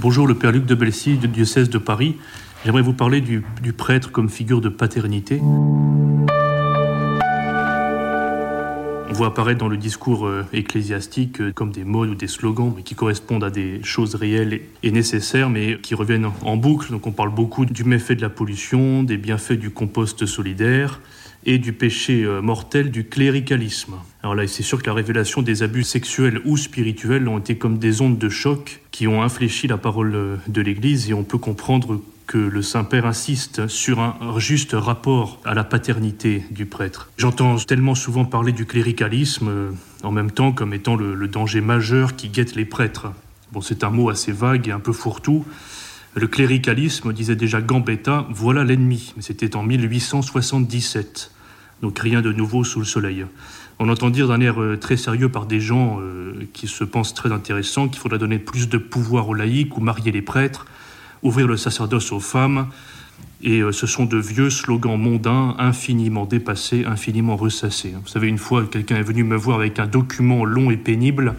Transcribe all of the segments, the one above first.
Bonjour, le Père Luc de Belcy du diocèse de Paris. J'aimerais vous parler du, du prêtre comme figure de paternité. On voit apparaître dans le discours euh, ecclésiastique euh, comme des modes ou des slogans qui correspondent à des choses réelles et nécessaires, mais qui reviennent en boucle. Donc on parle beaucoup du méfait de la pollution, des bienfaits du compost solidaire et du péché euh, mortel du cléricalisme. Alors là, c'est sûr que la révélation des abus sexuels ou spirituels ont été comme des ondes de choc qui ont infléchi la parole de l'Église et on peut comprendre que le Saint-Père insiste sur un juste rapport à la paternité du prêtre. J'entends tellement souvent parler du cléricalisme euh, en même temps comme étant le, le danger majeur qui guette les prêtres. Bon, c'est un mot assez vague et un peu fourre-tout. Le cléricalisme, disait déjà Gambetta, voilà l'ennemi. Mais c'était en 1877. Donc rien de nouveau sous le soleil. On entend dire d'un air euh, très sérieux par des gens euh, qui se pensent très intéressants qu'il faudrait donner plus de pouvoir aux laïcs ou marier les prêtres ouvrir le sacerdoce aux femmes. Et euh, ce sont de vieux slogans mondains, infiniment dépassés, infiniment ressassés. Vous savez, une fois, quelqu'un est venu me voir avec un document long et pénible,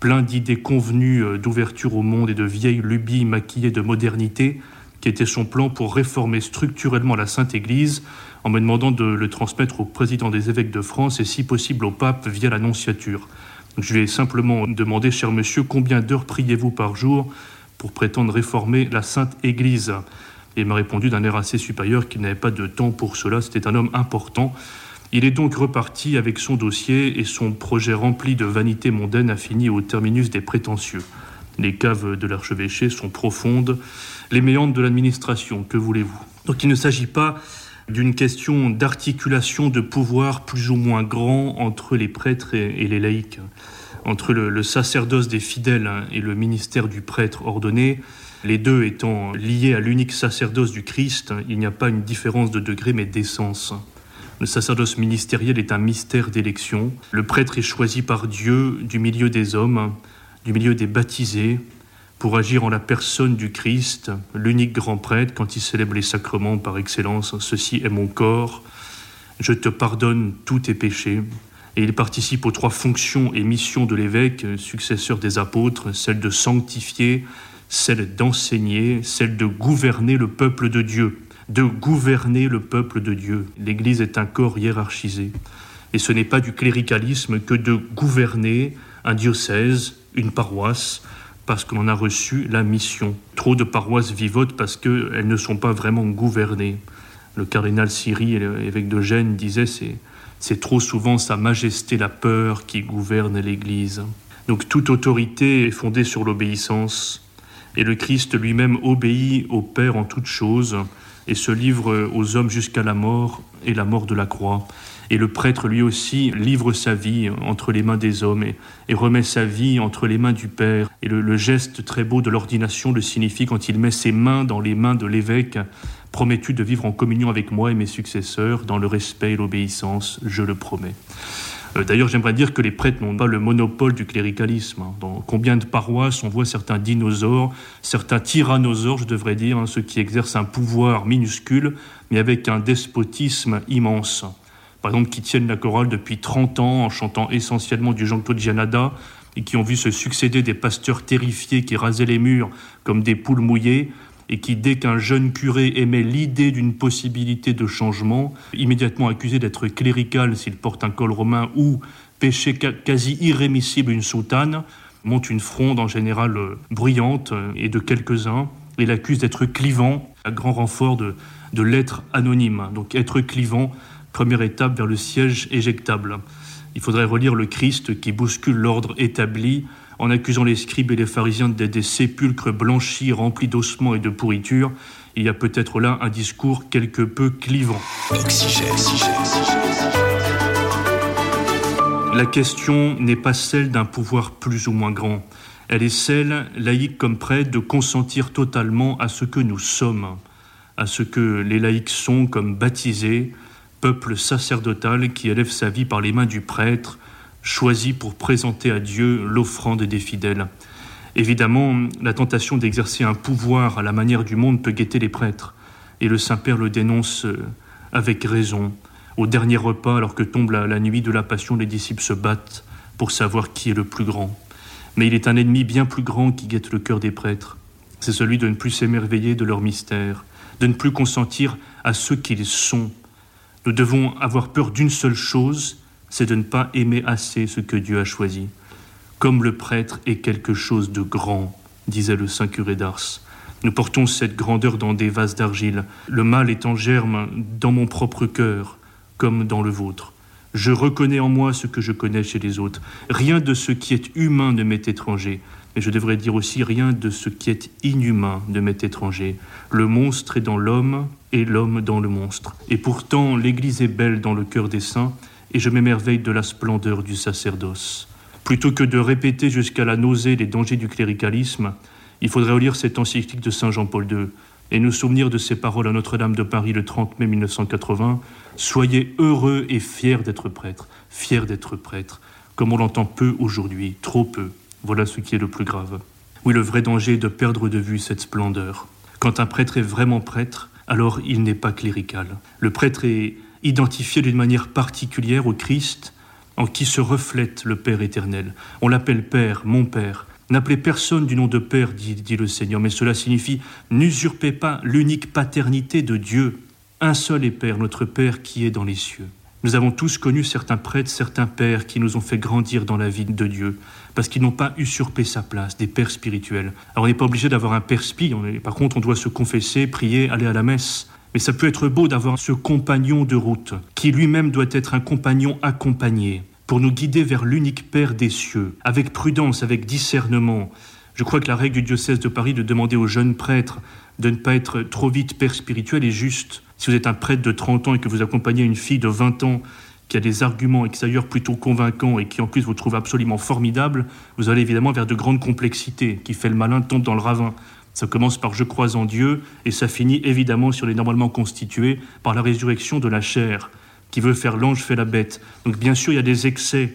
plein d'idées convenues d'ouverture au monde et de vieilles lubies maquillées de modernité, qui était son plan pour réformer structurellement la Sainte Église, en me demandant de le transmettre au président des évêques de France et si possible au pape via l'annonciature. Je lui ai simplement demandé, cher monsieur, combien d'heures priez-vous par jour pour prétendre réformer la Sainte Église? Il m'a répondu d'un air assez supérieur qu'il n'avait pas de temps pour cela, c'était un homme important. Il est donc reparti avec son dossier et son projet rempli de vanité mondaine a fini au terminus des prétentieux. Les caves de l'archevêché sont profondes, les méandres de l'administration, que voulez-vous? Donc il ne s'agit pas d'une question d'articulation de pouvoir plus ou moins grand entre les prêtres et, les laïcs entre le, sacerdoce des fidèles et le ministère du prêtre ordonné, les deux étant liés à l'unique sacerdoce du Christ, il n'y a pas une différence de degré mais d'essence. Le sacerdoce ministériel est un mystère d'élection. Le prêtre est choisi par Dieu du milieu des hommes, du milieu des baptisés, pour agir en la personne du Christ, l'unique grand prêtre, quand il célèbre les sacrements par excellence. Ceci est mon corps. Je te pardonne tous tes péchés et il participe aux trois fonctions et missions de l'évêque, successeur des apôtres, celle de sanctifier, celle d'enseigner, celle de gouverner le peuple de Dieu, de gouverner le peuple de Dieu. L'Église est un corps hiérarchisé. Et ce n'est pas du cléricalisme que de gouverner un diocèse, une paroisse, parce qu'on a reçu la mission. Trop de paroisses vivotent parce qu'elles ne sont pas vraiment gouvernées. Le cardinal Siri, évêque de Gênes, disait c'est c'est trop souvent Sa Majesté la peur qui gouverne l'Église. Donc toute autorité est fondée sur l'obéissance, et le Christ lui-même obéit au Père en toutes choses, et se livre aux hommes jusqu'à la mort et la mort de la croix. Et le prêtre lui aussi livre sa vie entre les mains des hommes et, et remet sa vie entre les mains du Père. Et le, le geste très beau de l'ordination le signifie quand il met ses mains dans les mains de l'évêque Promets-tu de vivre en communion avec moi et mes successeurs dans le respect et l'obéissance Je le promets. Euh, d'ailleurs, j'aimerais dire que les prêtres n'ont pas le monopole du cléricalisme. Hein. Dans combien de paroisses on voit certains dinosaures, certains tyrannosaures, je devrais dire, hein, ceux qui exercent un pouvoir minuscule, mais avec un despotisme immense. Par exemple, qui tiennent la chorale depuis 30 ans en chantant essentiellement du Jean-Claude Gianada et qui ont vu se succéder des pasteurs terrifiés qui rasaient les murs comme des poules mouillées, et qui, dès qu'un jeune curé émet l'idée d'une possibilité de changement, immédiatement accusé d'être clérical s'il porte un col romain ou péché quasi irrémissible une soutane, monte une fronde en général euh, bruyante euh, et de quelques-uns, et l'accuse d'être clivant, à grand renfort de, de l'être anonyme. Donc être clivant, première étape vers le siège éjectable. Il faudrait relire le Christ qui bouscule l'ordre établi en accusant les scribes et les pharisiens d'être des sépulcres blanchis remplis d'ossements et de pourritures. Il y a peut-être là un discours quelque peu clivant. La question n'est pas celle d'un pouvoir plus ou moins grand. Elle est celle, laïque comme prêtre, de consentir totalement à ce que nous sommes, à ce que les laïcs sont comme baptisés, peuple sacerdotal qui élève sa vie par les mains du prêtre, choisi pour présenter à Dieu l'offrande des fidèles. Évidemment, la tentation d'exercer un pouvoir à la manière du monde peut guetter les prêtres, et le Saint-Père le dénonce euh, avec raison. Au dernier repas, alors que tombe la, nuit de la Passion, les disciples se battent pour savoir qui est le plus grand. Mais il est un ennemi bien plus grand qui guette le cœur des prêtres. c'est celui de ne plus s'émerveiller de leur mystère, de ne plus consentir à ce qu'ils sont. Nous devons avoir peur d'une seule chose, c'est de ne pas aimer assez ce que Dieu a choisi. Comme le prêtre est quelque chose de grand, disait le saint curé d'Ars. Nous portons cette grandeur dans des vases d'argile. Le mal est en germe dans mon propre cœur, comme dans le vôtre. Je reconnais en moi ce que je connais chez les autres. Rien de ce qui est humain ne m'est étranger, mais je devrais dire aussi rien de ce qui est inhumain ne m'est étranger. Le monstre est dans l'homme et l'homme dans le monstre. Et pourtant, l'Église est belle dans le cœur des saints, et je m'émerveille de la splendeur du sacerdoce. Plutôt que de répéter jusqu'à la nausée les dangers du cléricalisme, il faudrait relire cette encyclique de Saint Jean-Paul II et nous souvenir de ces paroles à Notre-Dame de Paris le 30 mai 1980. Soyez heureux et fiers d'être prêtre, fiers d'être prêtre, comme on l'entend peu aujourd'hui, trop peu. Voilà ce qui est le plus grave. Oui, le vrai danger est de perdre de vue cette splendeur. Quand un prêtre est vraiment prêtre, alors il n'est pas clérical. Le prêtre est identifié d'une manière particulière au Christ, en qui se reflète le Père éternel. On l'appelle Père, mon Père. N'appelez personne du nom de Père, dit, dit le Seigneur, mais cela signifie n'usurpez pas l'unique paternité de Dieu. Un seul est Père, notre Père qui est dans les cieux. Nous avons tous connu certains prêtres, certains pères qui nous ont fait grandir dans la vie de Dieu, parce qu'ils n'ont pas usurpé sa place, des pères spirituels. Alors on n'est pas obligé d'avoir un père spi, par contre on doit se confesser, prier, aller à la messe. Mais ça peut être beau d'avoir ce compagnon de route, qui lui-même doit être un compagnon accompagné, pour nous guider vers l'unique Père des cieux, avec prudence, avec discernement. Je crois que la règle du diocèse de Paris de demander aux jeunes prêtres de ne pas être trop vite père spirituel est juste. Si vous êtes un prêtre de 30 ans et que vous accompagnez une fille de 20 ans qui a des arguments extérieurs plutôt convaincants et qui en plus vous trouve absolument formidable, vous allez évidemment vers de grandes complexités. Qui fait le malin tombe dans le ravin. Ça commence par je crois en Dieu et ça finit évidemment sur les normalement constitués par la résurrection de la chair. Qui veut faire l'ange fait la bête. Donc bien sûr il y a des excès.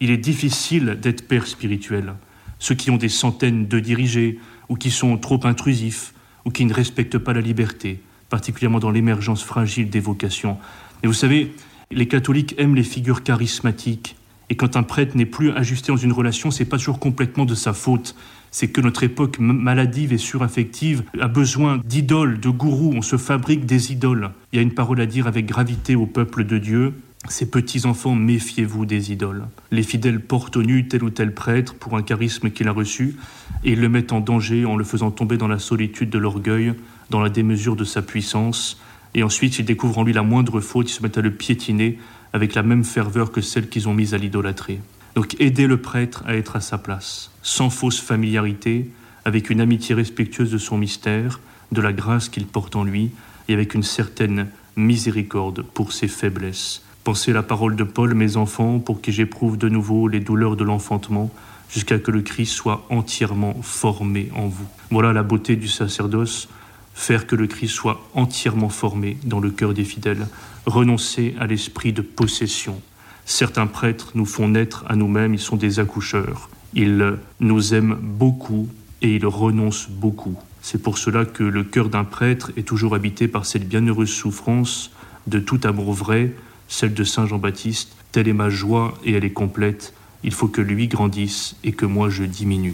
Il est difficile d'être père spirituel. Ceux qui ont des centaines de dirigés ou qui sont trop intrusifs ou qui ne respectent pas la liberté, particulièrement dans l'émergence fragile des vocations. Et vous savez, les catholiques aiment les figures charismatiques. Et quand un prêtre n'est plus ajusté dans une relation, c'est pas toujours complètement de sa faute. C'est que notre époque maladive et suraffective a besoin d'idoles, de gourous. On se fabrique des idoles. Il y a une parole à dire avec gravité au peuple de Dieu. Ces petits-enfants, méfiez-vous des idoles. Les fidèles portent au nu tel ou tel prêtre pour un charisme qu'il a reçu, et ils le mettent en danger en le faisant tomber dans la solitude de l'orgueil, dans la démesure de sa puissance, et ensuite s'ils découvrent en lui la moindre faute, ils se mettent à le piétiner avec la même ferveur que celle qu'ils ont mise à l'idolâtrer. Donc aider le prêtre à être à sa place, sans fausse familiarité, avec une amitié respectueuse de son mystère, de la grâce qu'il porte en lui, et avec une certaine miséricorde pour ses faiblesses. Pensez la parole de Paul, mes enfants, pour que j'éprouve de nouveau les douleurs de l'enfantement, jusqu'à que le Christ soit entièrement formé en vous. Voilà la beauté du sacerdoce, faire que le Christ soit entièrement formé dans le cœur des fidèles, renoncer à l'esprit de possession. Certains prêtres nous font naître à nous-mêmes, ils sont des accoucheurs. Ils nous aiment beaucoup et ils renoncent beaucoup. C'est pour cela que le cœur d'un prêtre est toujours habité par cette bienheureuse souffrance de tout amour vrai, celle de Saint Jean-Baptiste. Telle est ma joie et elle est complète. Il faut que lui grandisse et que moi je diminue.